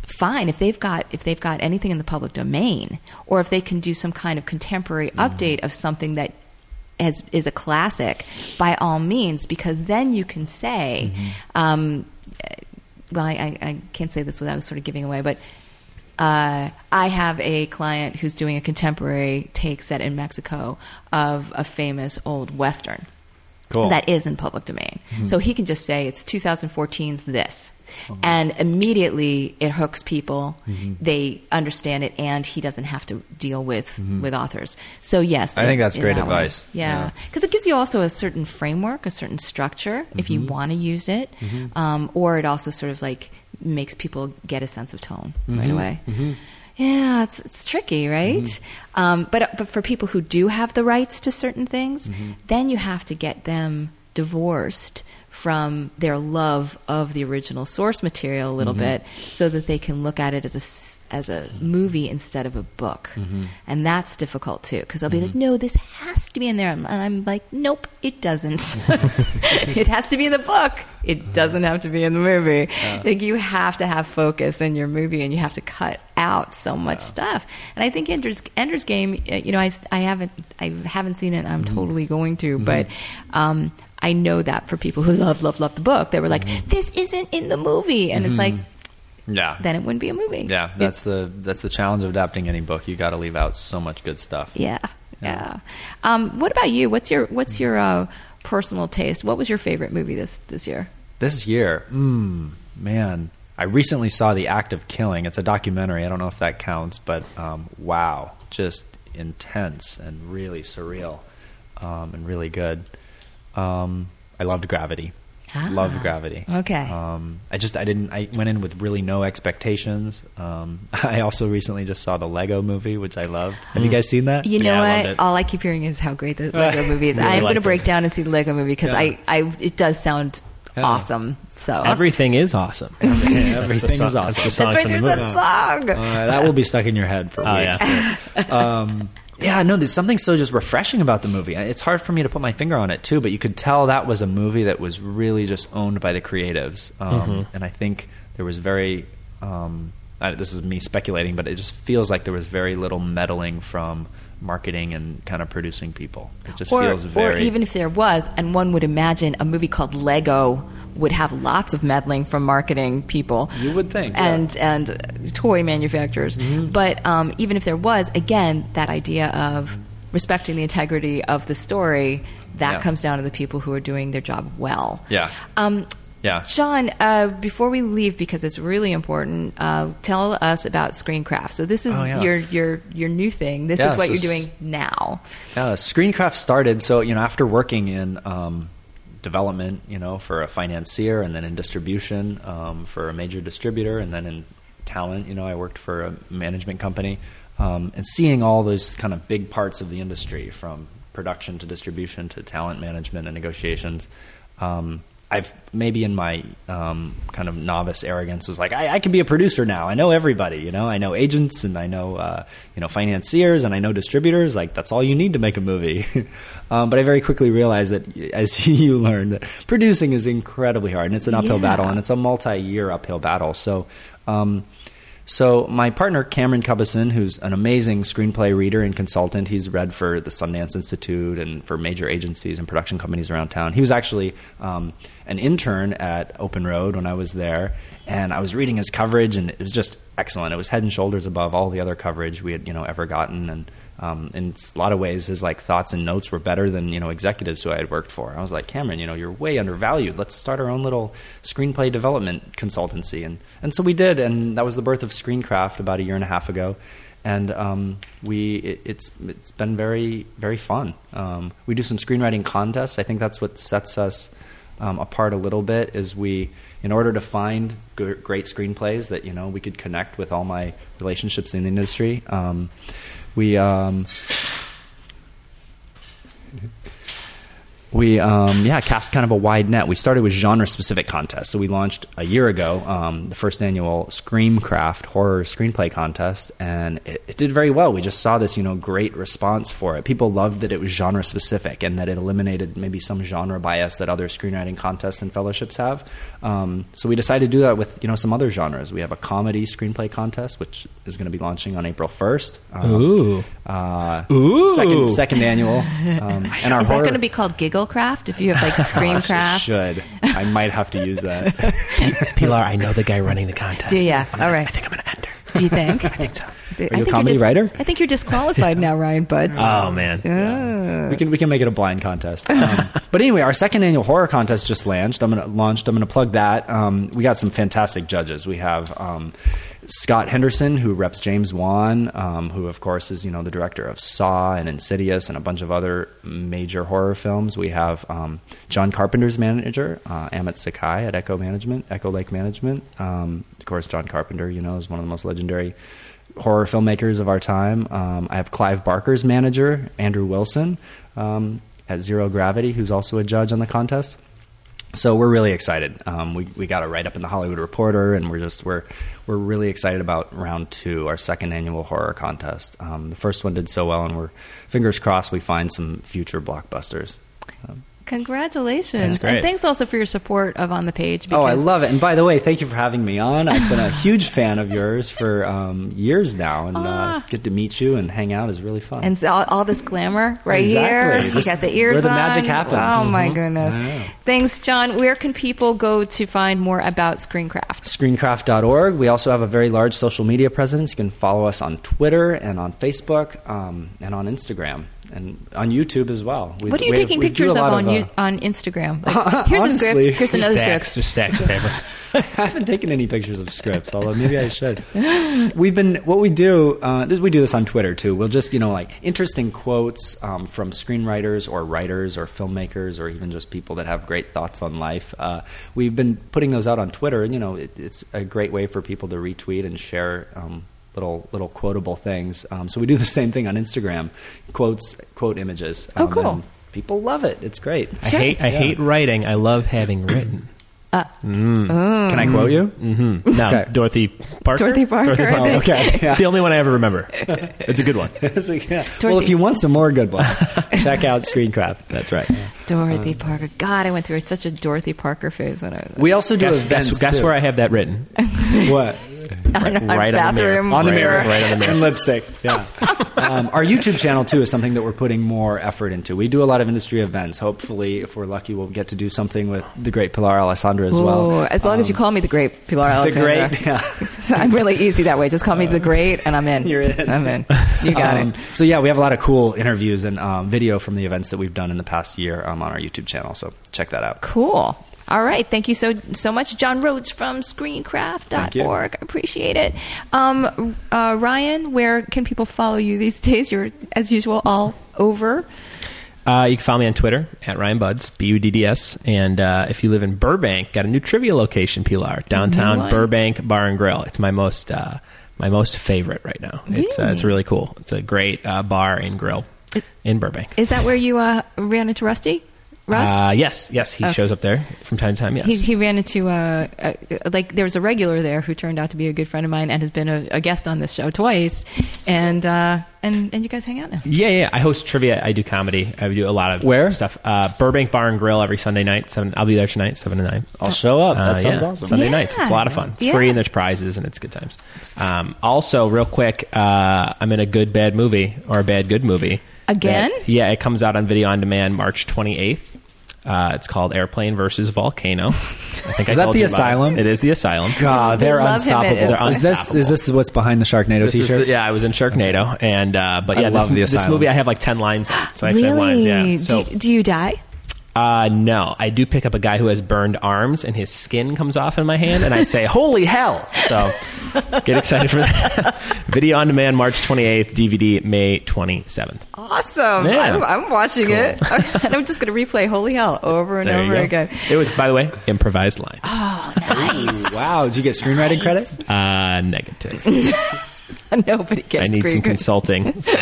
fine if they've got if they've got anything in the public domain or if they can do some kind of contemporary update of something that has, is a classic by all means because then you can say um, well, I, I, I can't say this without sort of giving away, but uh, I have a client who's doing a contemporary take set in Mexico of a famous old Western Cool. that is in public domain. Mm-hmm. So he can just say it's 2014's this. Uh-huh. And immediately it hooks people. Mm-hmm. They understand it, and he doesn't have to deal with mm-hmm. with authors. So yes, I think that's great that way. advice. Yeah, Yeah. because it gives you also a certain framework, a certain structure, if you want to use it, um, or it also sort of like makes people get a sense of tone right away. Yeah, it's it's tricky, right? Um, but but for people who do have the rights to certain things, then you have to get them divorced from their love of the original source material a little mm-hmm. bit, so that they can look at it as a as a movie instead of a book, mm-hmm. and that's difficult too because they'll be like, mm-hmm. "No, this has to be in there," and I'm like, "Nope, it doesn't. it has to be in the book. It uh-huh. doesn't have to be in the movie. Uh-huh. Like you have to have focus in your movie, and you have to cut out so much stuff. And I think Ender's, Ender's Game, uh, you know, I, I haven't I haven't seen it. and I'm totally going to, but um, I know that for people who love love love the book, they were like, "This isn't in the movie," and it's like, Yeah. then it wouldn't be a movie. yeah, that's It's- the that's the challenge of adapting any book. You got to leave out so much good stuff. yeah, yeah. Um, what about you? What's your what's your uh, personal taste? What was your favorite movie this this year? This year, mm, man, I recently saw The Act of Killing. It's a documentary. I don't know if that counts, but um, wow, just intense and really surreal um, and really good. Um, I loved Gravity. Ah, loved Gravity. okay. Um, I just I didn't I went in with really no expectations. Um, I also recently just saw the Lego movie, which I loved. Have you guys seen that? You know Yeah, I loved what? it. All I keep hearing is how great the Lego movie is. Really I'm going to break it. down and see the Lego movie because Yeah. I, I, it does sound Yeah. awesome. So Everything is awesome. Everything's That's the song- awesome. That's, the that's right. from the There's movie. that song. Uh, that will be stuck in your head for Oh, weeks. yeah. um, yeah, no, there's something so just refreshing about the movie. It's hard for me to put my finger on it too, but you could tell that was a movie that was really just owned by the creatives, um, and I think there was very. Um, I, this is me speculating, but it just feels like there was very little meddling from marketing and kind of producing people. It just or, feels very. or even if there was, and one would imagine a movie called Lego would have lots of meddling from marketing people. You would think, yeah. and and uh, toy manufacturers. But um, even if there was, again, that idea of respecting the integrity of the story that Yeah. comes down to the people who are doing their job well. Yeah. Um, Yeah. John, uh, before we leave, because it's really important, uh, tell us about ScreenCraft. So this is Oh, yeah. your your your new thing. This Yeah, is what so you're doing now. Uh, ScreenCraft started so you know after working in um, development, you know, for a financier, and then in distribution um, for a major distributor, and then in talent, you know, I worked for a management company, um, and seeing all those kind of big parts of the industry from production to distribution to talent management and negotiations. Um, I've maybe in my um, kind of novice arrogance was like, I, I can be a producer now. I know everybody, you know. I know agents and I know uh, you know financiers and I know distributors. Like that's all you need to make a movie. um, but I very quickly realized that, as you learned, that producing is incredibly hard and it's an uphill Yeah. battle and it's a multi-year uphill battle. So. Um, so my partner Cameron Cubbison, who's an amazing screenplay reader and consultant, he's read for the Sundance Institute and for major agencies and production companies around town. He was actually um, an intern at Open Road when I was there, and I was reading his coverage, and it was just excellent. It was head and shoulders above all the other coverage we had you know ever gotten, and um, in a lot of ways, his like thoughts and notes were better than you know executives who I had worked for. I was like, Cameron, you know, you're way undervalued. Let's start our own little screenplay development consultancy, and and so we did, and that was the birth of ScreenCraft about a year and a half ago, and um, we it, it's it's been very very fun. Um, we do some screenwriting contests. I think that's what sets us um, apart a little bit. Is we in order to find g- great screenplays that you know we could connect with all my relationships in the industry. We um, we um, yeah cast kind of a wide net. We started with genre specific contests. So we launched a year ago um, the first annual ScreenCraft horror screenplay contest, and it, it did very well. We just saw this you know great response for it. People loved that it was genre specific and that it eliminated maybe some genre bias that other screenwriting contests and fellowships have. Um, so we decided to do that with you know some other genres. We have a comedy screenplay contest, which is going to be launching on April first. Um, Ooh. uh, Ooh. second second annual, um, and our Is that going to be called Giggle Eaglecraft if you have like ScreenCraft? Should I might have to use that. Pilar, I know the guy running the contest. Do ya? All right. I think I'm going to enter. Do you think? I think so. I you a think comedy you're dis- writer? I think you're disqualified now, Ryan Budds. Oh man. we can we can make it a blind contest. Um, but anyway, our second annual horror contest just launched. I'm gonna launched. I'm gonna plug that. Um, we got some fantastic judges. We have um, Scott Henderson, who reps James Wan, um, who of course is you know the director of Saw and Insidious and a bunch of other major horror films. We have um, John Carpenter's manager, uh, Amotz Zakai at Echo Management, Echo Lake Management. Um, of course, John Carpenter, you know, is one of the most legendary horror filmmakers of our time. Um, I have Clive Barker's manager, Andrew Wilson, um, at Zero Gravity, who's also a judge on the contest. So we're really excited. Um, we we got a write up in the Hollywood Reporter, and we're just we're we're really excited about round two, our second annual horror contest. Um, the first one did so well, and we're fingers crossed we find some future blockbusters. Congratulations. That's great. And thanks also for your support of On the Page. Oh, I love it! And by the way, thank you for having me on. I've been a huge fan of yours for um, years now, and uh, Ah. get to meet you and hang out is really fun. And so all, all this glamour right Exactly. here. This you got the ears where the on. magic happens. Oh, my Mhm. goodness. Thanks, John. Where can people go to find more about ScreenCraft? screencraft.org. We also have a very large social media presence. You can follow us on Twitter and on Facebook um, and on Instagram and on YouTube as well. We, What are you we- taking we pictures a of on, uh, you, on Instagram? Like, here's a script. Here's another stacks, script. just stacks of paper. I haven't taken any pictures of scripts, although maybe I should. We've been what we do. Uh, this, we do this on Twitter too. We'll just you know like interesting quotes um, from screenwriters or writers or filmmakers or even just people that have great thoughts on life. Uh, we've been putting those out on Twitter, and you know it, it's a great way for people to retweet and share. Um, Little little quotable things. Um, so we do the same thing on Instagram, quotes, quote images. Oh, Um, cool. People love it. It's great. I Sure. hate I Yeah. hate writing. I love having written. Can I quote you? Mm-hmm. No, Okay. Dorothy Parker. Dorothy Parker, I Parker. think. Okay. Yeah. It's the only one I ever remember. It's a good one. It's yeah. Well, if you want some more good ones, check out ScreenCraft. That's right. Dorothy Parker. God, I went through such a Dorothy Parker phase when I was We also do Guess, events. guess, guess where I have that written? what on, on right on the mirror. bathroom on the mirror, right on the mirror. and lipstick. Yeah. um, our YouTube channel too is something that we're putting more effort into. We do a lot of industry events. Hopefully, if we're lucky, we'll get to do something with the great Pilar Alessandra as well. As long as you call me the great Pilar The Alessandra. great, yeah. I'm really easy that way. Just call me the great, and I'm in. You're in. I'm in. You got Um, it. So yeah, we have a lot of cool interviews and um, video from the events that we've done in the past year um, on our YouTube channel. So check that out. Cool. All right. Thank you so so much, John Rhodes from Thank screencraft.org. you. I appreciate it. Um, uh, Ryan, where can people follow you these days? You're, as usual, all over. Uh, you can follow me on Twitter at Ryan Budds, B U D D S. And uh, if you live in Burbank, got a new trivia location, Pilar, downtown one. Burbank Bar and Grill. It's my most uh, my most favorite right now. It's uh, it's Really? really cool. It's a great uh, bar and grill in Burbank. Is that where you uh, ran into Rusty? Russ? Uh, yes, yes, he Okay. shows up there from time to time. Yes, He, he ran into uh, uh, like there was a regular there who turned out to be a good friend of mine and has been a, a guest on this show twice, and uh, and and you guys hang out now. Yeah, yeah. I host trivia. I do comedy. I do a lot of Where? stuff. Uh, Burbank Bar and Grill every Sunday night. Seven. I'll be there tonight, seven to nine. I'll show up. That Uh, sounds yeah. awesome. Sunday Yeah. nights. It's a lot of fun. It's Yeah. free and there's prizes and it's good times. Um, also, real quick, uh, I'm in a good bad movie or a bad good movie. Again? That- yeah, it comes out on video on demand March 28th. Uh, it's called Airplane versus Volcano. I think Is I that the Asylum? It. it is the Asylum. God, They they're love him in unstoppable. it. Is this is this what's behind the Sharknado This T-shirt? the- yeah, I was in Sharknado, and uh, but I yeah, love this, The this movie I have like ten lines. in it, So I actually have really? lines. Yeah. So do, do you die? Uh, no, I do pick up a guy who has burned arms and his skin comes off in my hand, and I say, "Holy hell!" So get excited for that. Video on demand, March 28th. DVD, May 27th. Awesome! Yeah. I'm, I'm watching it, and I'm just going to replay "Holy Hell" over and There over go. again. It was, by the way, improvised line. Oh, nice! Wow, did you get screenwriting credit? Uh, negative. Nobody gets. I need some consulting.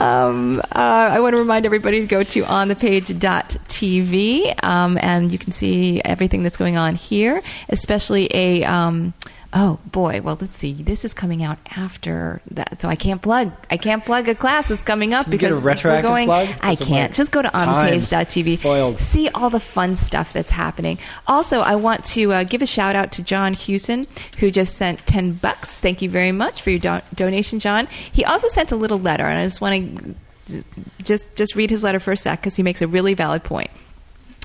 Um, uh, I want to remind everybody to go to onthepage.tv um, and you can see everything that's going on here, especially a. Um, Oh boy! Well, let's see. This is coming out after that, so I can't plug. I can't plug a class that's coming up Can you get a because retroactive we're going. plug? I can't. Just go to. Foiled. See all the fun stuff that's happening. Also, I want to uh, give a shout out to John Hewson, who just sent ten bucks. Thank you very much for your don- donation, John. He also sent a little letter, and I just want to just just read his letter for a sec because he makes a really valid point.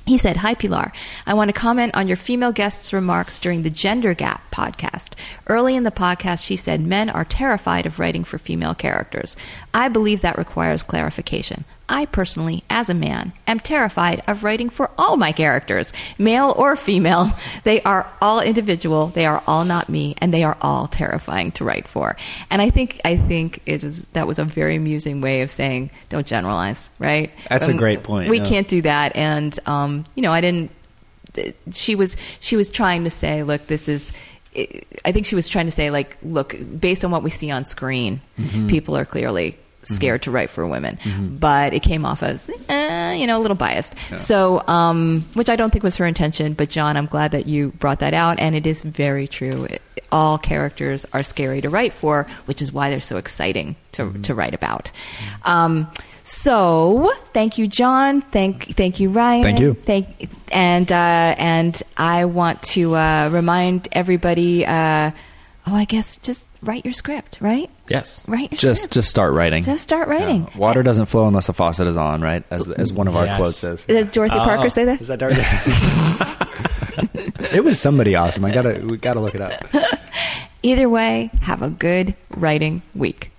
He said, Hi, Pilar. I want to comment on your female guest's remarks during the Gender Gap podcast. Early in the podcast, she said men are terrified of writing for female characters. I believe that requires clarification. I personally, as a man, am terrified of writing for all my characters, male or female. They are all individual. They are all not me, and they are all terrifying to write for. And I think I think it was that was a very amusing way of saying don't generalize, right? That's a Um, great point, We yeah. can't do that, and um, you know, I didn't. She was she was trying to say, look, this is. I think she was trying to say, like, look, based on what we see on screen, Mm-hmm. people are clearly scared to write for women. But it came off as, eh, you know, a little biased. So, um, which I don't think was her intention. But John, I'm glad that you brought that out, and it is very true. It, all characters are scary to write for, which is why they're so exciting to Mm-hmm. to write about. Um, so, thank you, John. Thank thank you, Ryan. Thank you. Thank and uh, and I want to uh, remind everybody. Uh, oh, I guess just write your script, right? Yes. Right. your Just script. just start writing. just start writing. Yeah. Water doesn't flow unless the faucet is on, right? As as one of our quotes says. Does Dorothy Oh. Parker say that? Is that dark? it was somebody awesome. I gotta we gotta look it up. Either way, have a good writing week.